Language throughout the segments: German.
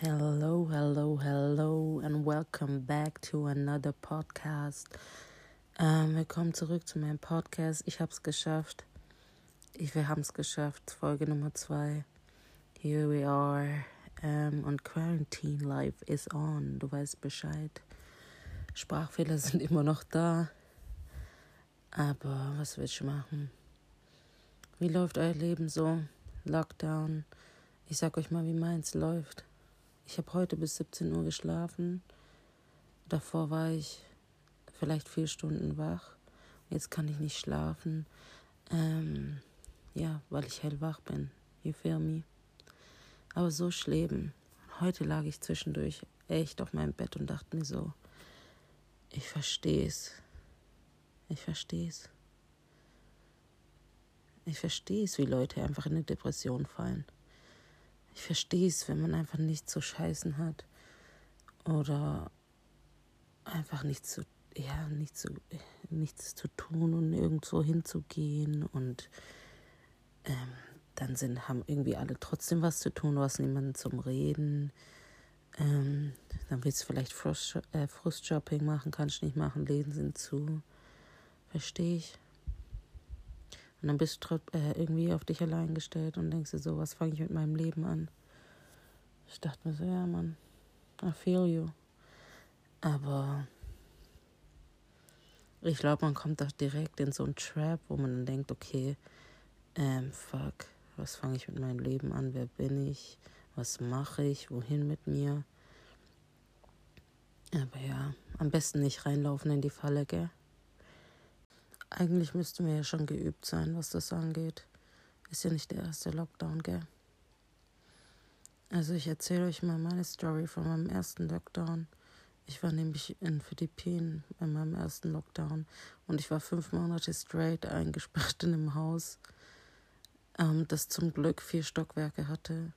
Hello, hello, hello, and welcome back to another podcast. Ähm, willkommen zurück zu meinem Podcast. Ich habe es geschafft. Ich, wir haben es geschafft. Folge Nummer zwei. Here we are. Ähm, und Quarantine Life is on. Du weißt Bescheid. Sprachfehler sind immer noch da. Aber was willst du machen? Wie läuft euer Leben so? Lockdown. Ich sag euch mal, wie meins läuft. Ich habe heute bis 17 Uhr geschlafen. Davor war ich vielleicht vier Stunden wach. Jetzt kann ich nicht schlafen. Ähm, ja, weil ich hellwach bin. You feel me? Aber so ist Leben. Heute lag ich zwischendurch echt auf meinem Bett und dachte mir so, ich verstehe es. Ich verstehe es. Ich verstehe es, wie Leute einfach in eine Depression fallen. Ich verstehe es, wenn man einfach nichts zu scheißen hat oder einfach nichts zu, ja, nichts zu, nichts zu tun und irgendwo hinzugehen und ähm, dann sind, haben irgendwie alle trotzdem was zu tun, hast niemanden zum Reden. Ähm, dann willst du vielleicht Frust, äh, Frustshopping machen, kannst du nicht machen, Läden sind zu. Verstehe ich. Und dann bist du äh, irgendwie auf dich allein gestellt und denkst dir so, was fange ich mit meinem Leben an? Ich dachte mir so, ja, Mann, I feel you. Aber ich glaube, man kommt doch direkt in so einen Trap, wo man dann denkt, okay, ähm, fuck, was fange ich mit meinem Leben an? Wer bin ich? Was mache ich? Wohin mit mir? Aber ja, am besten nicht reinlaufen in die Falle, gell? Eigentlich müssten wir ja schon geübt sein, was das angeht. Ist ja nicht der erste Lockdown, gell? Also ich erzähle euch mal meine Story von meinem ersten Lockdown. Ich war nämlich in Philippinen bei meinem ersten Lockdown und ich war fünf Monate straight eingesperrt in einem Haus, ähm, das zum Glück vier Stockwerke hatte.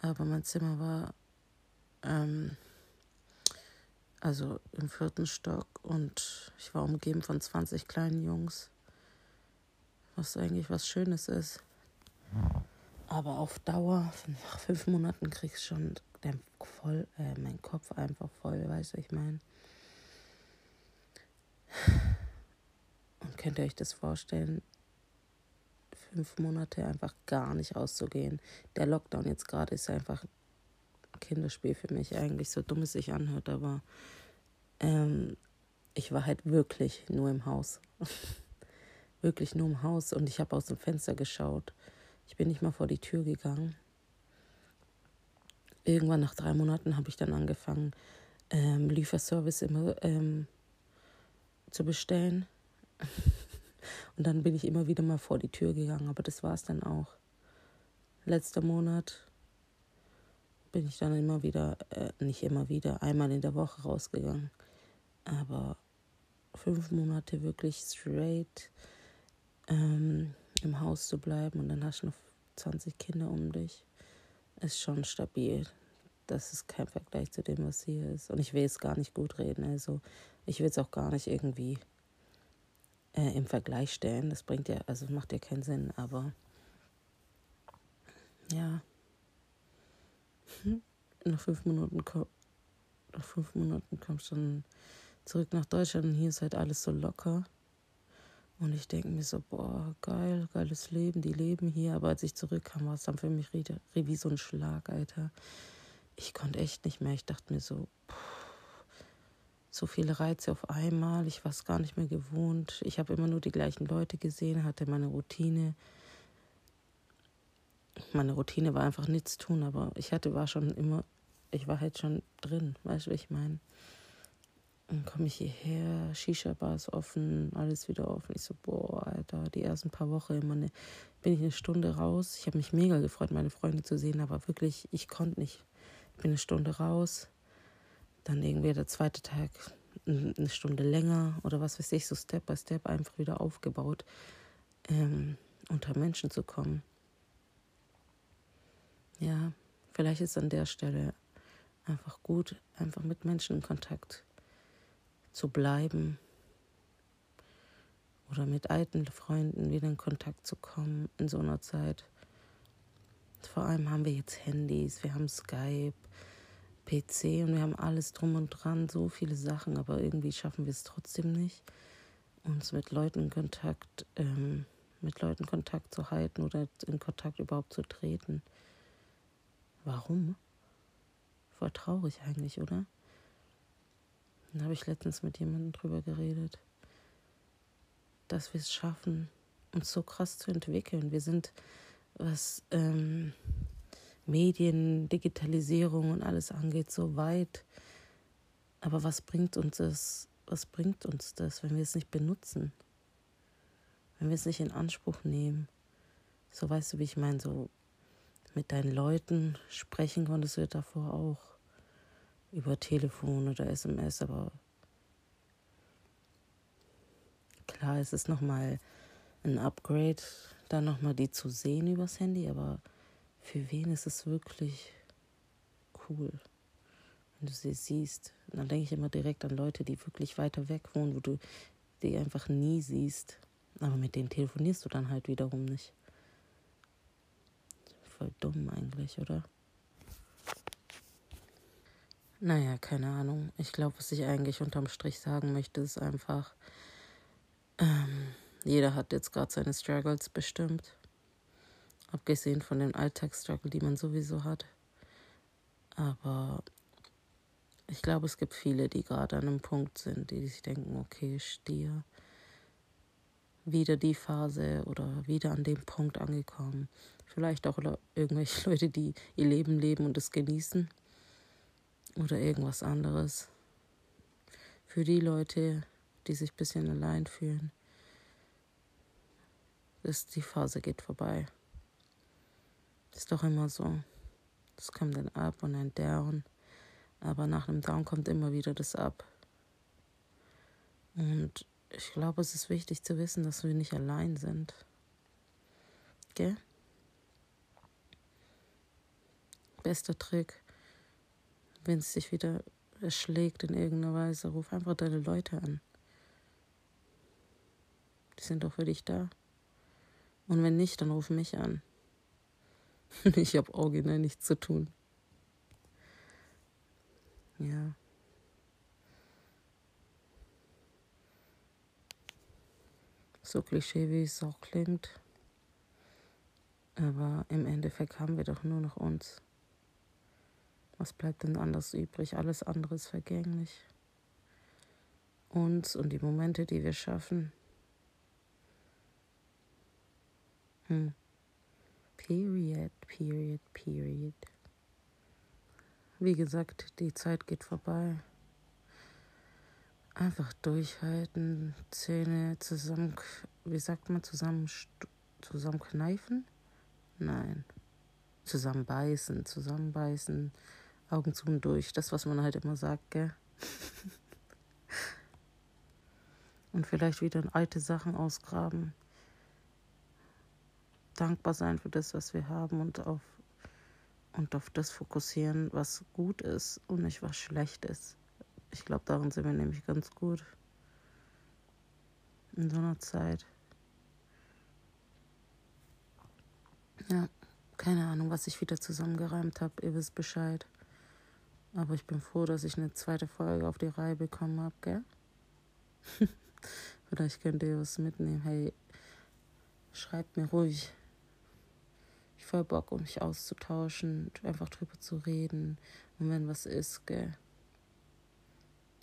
Aber mein Zimmer war ähm, also im vierten Stock und ich war umgeben von 20 kleinen Jungs, was eigentlich was Schönes ist. Aber auf Dauer, nach fünf Monaten kriegst du schon der voll, äh, mein Kopf einfach voll, weißt du, ich meine. Und könnt ihr euch das vorstellen, fünf Monate einfach gar nicht rauszugehen? Der Lockdown jetzt gerade ist einfach Kinderspiel für mich eigentlich, so dumm es sich anhört, aber ähm, ich war halt wirklich nur im Haus. wirklich nur im Haus und ich habe aus dem Fenster geschaut. Ich bin nicht mal vor die Tür gegangen. Irgendwann nach drei Monaten habe ich dann angefangen, ähm, Lieferservice immer ähm, zu bestellen. und dann bin ich immer wieder mal vor die Tür gegangen, aber das war es dann auch. Letzter Monat bin ich dann immer wieder, äh, nicht immer wieder, einmal in der Woche rausgegangen. Aber fünf Monate wirklich straight ähm, im Haus zu bleiben und dann hast du noch 20 Kinder um dich, ist schon stabil. Das ist kein Vergleich zu dem, was hier ist. Und ich will es gar nicht gut reden. Also ich will es auch gar nicht irgendwie äh, im Vergleich stellen. Das bringt ja, also macht ja keinen Sinn, aber ja. Nach fünf Monaten, nach fünf Monaten kommst du dann zurück nach Deutschland und hier ist halt alles so locker. Und ich denke mir so, boah, geil, geiles Leben, die leben hier. Aber als ich zurückkam, war es dann für mich wie so ein Schlag, Alter. Ich konnte echt nicht mehr. Ich dachte mir so, pff, so viele Reize auf einmal. Ich war es gar nicht mehr gewohnt. Ich habe immer nur die gleichen Leute gesehen, hatte meine Routine meine Routine war einfach nichts tun, aber ich hatte, war schon immer, ich war halt schon drin, weißt du, ich meine? Dann komme ich hierher, Shisha-Bar ist offen, alles wieder offen. Ich so, boah, Alter, die ersten paar Wochen immer ne, bin ich eine Stunde raus. Ich habe mich mega gefreut, meine Freunde zu sehen, aber wirklich, ich konnte nicht. Ich bin eine Stunde raus, dann irgendwie der zweite Tag eine Stunde länger oder was weiß ich, so Step by Step einfach wieder aufgebaut, ähm, unter Menschen zu kommen. Ja, vielleicht ist an der Stelle einfach gut, einfach mit Menschen in Kontakt zu bleiben. oder mit alten Freunden wieder in Kontakt zu kommen in so einer Zeit. Vor allem haben wir jetzt Handys, wir haben Skype, PC und wir haben alles drum und dran, so viele Sachen, aber irgendwie schaffen wir es trotzdem nicht, uns mit Leuten in Kontakt, ähm, mit Leuten Kontakt zu halten oder in Kontakt überhaupt zu treten. Warum? Voll traurig eigentlich, oder? Da habe ich letztens mit jemandem drüber geredet, dass wir es schaffen, uns so krass zu entwickeln. Wir sind, was ähm, Medien, Digitalisierung und alles angeht, so weit. Aber was bringt uns das? Was bringt uns das, wenn wir es nicht benutzen? Wenn wir es nicht in Anspruch nehmen? So weißt du, wie ich meine, so mit deinen Leuten sprechen konntest du davor auch über Telefon oder SMS, aber klar, es ist nochmal ein Upgrade, da nochmal die zu sehen übers Handy, aber für wen ist es wirklich cool, wenn du sie siehst? Und dann denke ich immer direkt an Leute, die wirklich weiter weg wohnen, wo du die einfach nie siehst, aber mit denen telefonierst du dann halt wiederum nicht. Voll dumm eigentlich, oder? Naja, keine Ahnung. Ich glaube, was ich eigentlich unterm Strich sagen möchte, ist einfach, ähm, jeder hat jetzt gerade seine Struggles bestimmt. Abgesehen von den Alltagsstruggle, die man sowieso hat. Aber ich glaube, es gibt viele, die gerade an einem Punkt sind, die sich denken, okay, Stier, wieder die Phase oder wieder an dem Punkt angekommen. Vielleicht auch irgendwelche Leute, die ihr Leben leben und es genießen oder irgendwas anderes. Für die Leute, die sich ein bisschen allein fühlen, ist die Phase geht vorbei. Ist doch immer so. Es kommt ein Up und ein Down, aber nach einem Down kommt immer wieder das Up. Und ich glaube, es ist wichtig zu wissen, dass wir nicht allein sind. Gell? Bester Trick wenn es dich wieder erschlägt in irgendeiner Weise, ruf einfach deine Leute an. Die sind doch für dich da. Und wenn nicht, dann ruf mich an. ich habe originell nichts zu tun. Ja. So klischee, wie es auch klingt. Aber im Endeffekt haben wir doch nur noch uns. Was bleibt denn anders übrig? Alles andere ist vergänglich. Uns und die Momente, die wir schaffen. Hm. Period, period, period. Wie gesagt, die Zeit geht vorbei. Einfach durchhalten, Zähne zusammen, wie sagt man, zusammen, zusammenkneifen? Nein. Zusammenbeißen, zusammenbeißen, Augen zu und durch. Das, was man halt immer sagt, gell? und vielleicht wieder alte Sachen ausgraben. Dankbar sein für das, was wir haben und auf, und auf das fokussieren, was gut ist und nicht was schlecht ist. Ich glaube, darin sind wir nämlich ganz gut. In so einer Zeit. Ja, keine Ahnung, was ich wieder zusammengereimt habe. Ihr wisst Bescheid. Aber ich bin froh, dass ich eine zweite Folge auf die Reihe bekommen habe, gell? Vielleicht könnt ihr was mitnehmen. Hey, schreibt mir ruhig. Ich voll Bock, um mich auszutauschen, einfach drüber zu reden. Und wenn was ist, gell?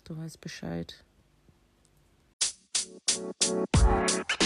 Du weißt Bescheid. Thank you.